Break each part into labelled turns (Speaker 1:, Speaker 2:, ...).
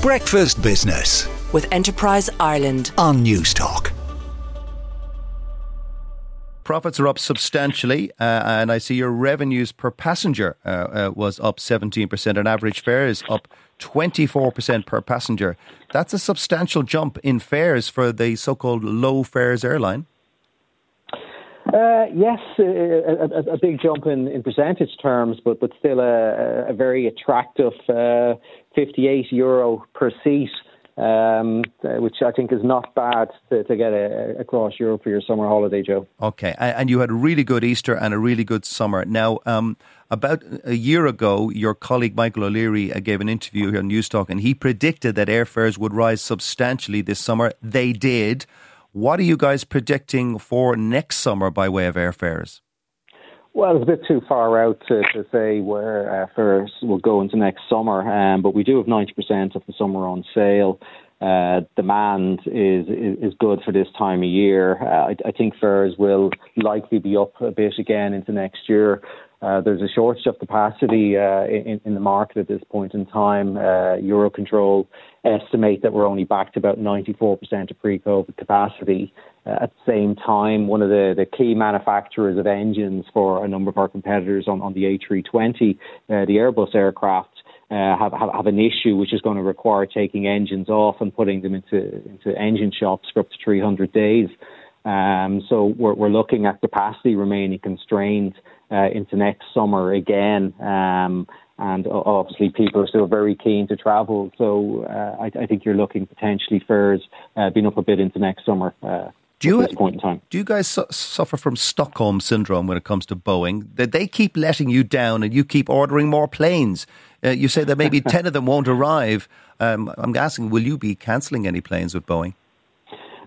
Speaker 1: Breakfast Business
Speaker 2: with Enterprise Ireland.
Speaker 1: on Newstalk.
Speaker 3: Profits are up substantially, uh, and I see your revenues per passenger uh, uh, was up 17%, and average fare is up 24% per passenger. That's a substantial jump in fares for the so called low fares airline.
Speaker 4: Uh, yes, a, a, a big jump in, in percentage terms, but but still a, a very attractive uh, 58 euro per seat, um, which I think is not bad to, to get a, across Europe for your summer holiday, Joe.
Speaker 3: Okay, and you had a really good Easter and a really good summer. Now, um, about a year ago, your colleague Michael O'Leary uh, gave an interview here on Newstalk, and he predicted that airfares would rise substantially this summer. They did. What are you guys predicting for next summer by way of airfares?
Speaker 4: Well, it's a bit too far out to, to say where uh, fares will go into next summer, um, but we do have 90% of the summer on sale. Uh, demand is, is is good for this time of year. Uh, I, I think fares will likely be up a bit again into next year. Uh, there's a shortage of capacity uh, in, in the market at this point in time. Uh, Eurocontrol estimate that we're only back to about 94% of pre-COVID capacity. Uh, at the same time, one of the, the key manufacturers of engines for a number of our competitors on, on the A320, uh, the Airbus aircraft, uh, have, have have an issue which is going to require taking engines off and putting them into into engine shops for up to 300 days. Um, so we're, we're looking at capacity remaining constrained uh, into next summer again. Um, and obviously, people are still very keen to travel. So uh, I, I think you're looking potentially fares uh, being up a bit into next summer. Uh,
Speaker 3: Do you-
Speaker 4: at this point in time?
Speaker 3: Do you guys su- suffer from Stockholm syndrome when it comes to Boeing? That they keep letting you down and you keep ordering more planes. Uh, you say that maybe 10 of them won't arrive. Um, I'm asking, will you be cancelling any planes with Boeing?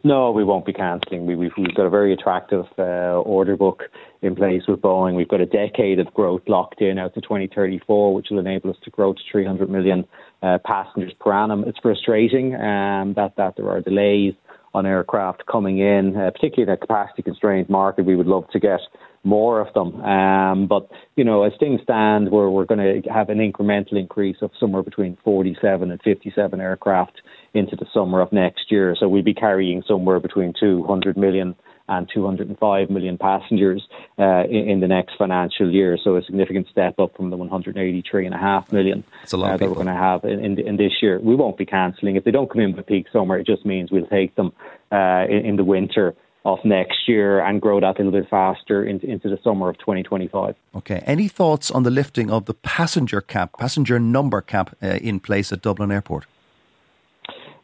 Speaker 4: No, we won't be cancelling. We, we've, we've got a very attractive uh, order book in place with Boeing. We've got a decade of growth locked in out to 2034, which will enable us to grow to 300 million uh, passengers per annum. It's frustrating um, that, that there are delays on aircraft coming in, uh, particularly in a capacity constrained market. We would love to get more of them. Um, but, you know, as things stand, we're, we're going to have an incremental increase of somewhere between 47 and 57 aircraft into the summer of next year. So we'll be carrying somewhere between 200 million and 205 million passengers uh, in, in the next financial year. So a significant step up from the 183.5 million
Speaker 3: It's a lot of
Speaker 4: uh, that we're going to have in, in, in this year. We won't be cancelling. If they don't come in with peak summer, it just means we'll take them uh, in, in the winter of next year and grow that a little bit faster into, into the summer of 2025.
Speaker 3: Okay. Any thoughts on the lifting of the passenger cap, passenger number cap uh, in place at Dublin Airport?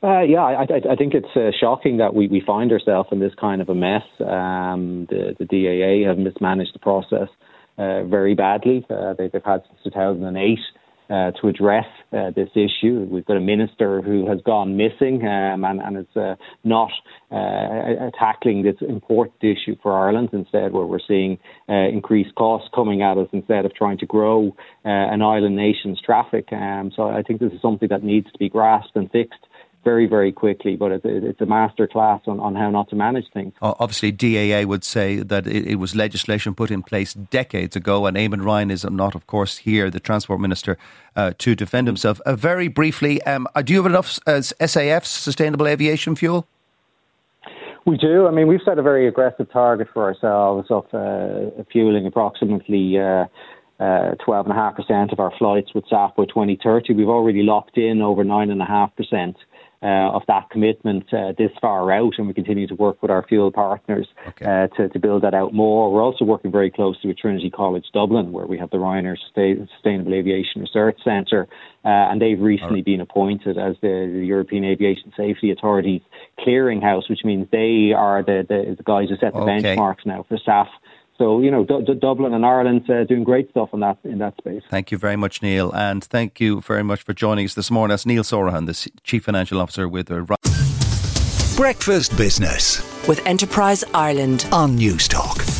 Speaker 4: Uh, yeah, I, I, I think it's uh, shocking that we, we find ourselves in this kind of a mess. Um, the, the DAA have mismanaged the process uh, very badly. Uh, they, they've had since 2008 uh, to address uh, this issue. We've got a minister who has gone missing um, and, and is not tackling this important issue for Ireland. Instead, where we're seeing increased costs coming at us instead of trying to grow an island nation's traffic. Um, so I think this is something that needs to be grasped and fixed very, very quickly. But it's, it's a master class on, on how not to manage things.
Speaker 3: Obviously, DAA would say that it, it was legislation put in place decades ago, and Eamon Ryan is not, of course, here, the Transport Minister, uh, to defend himself. Uh, very briefly, um, uh, do you have enough uh, SAF, Sustainable Aviation Fuel?
Speaker 4: We do. I mean, we've set a very aggressive target for ourselves of uh, fueling approximately uh, uh, 12.5% of our flights with SAF by 2030. We've already locked in over 9.5%. Uh, of that commitment uh, this far out, and we continue to work with our fuel partners
Speaker 3: Okay.
Speaker 4: uh, to, to build that out more. We're also working very closely with Trinity College Dublin, where we have the Ryanair Sustainable Aviation Research Centre, uh, and they've recently been appointed as the, the European Aviation Safety Authority's clearinghouse, which means they are the, the, the guys who set the
Speaker 3: Okay.
Speaker 4: benchmarks now for SAF. So you know, D- D- Dublin and Ireland uh, doing great stuff in that in that space.
Speaker 3: Thank you very much, Neil, and thank you very much for joining us this morning. That's Neil Sorahan, the S- Chief Financial Officer with uh,
Speaker 1: Breakfast Business
Speaker 2: With Enterprise Ireland.
Speaker 1: on Newstalk.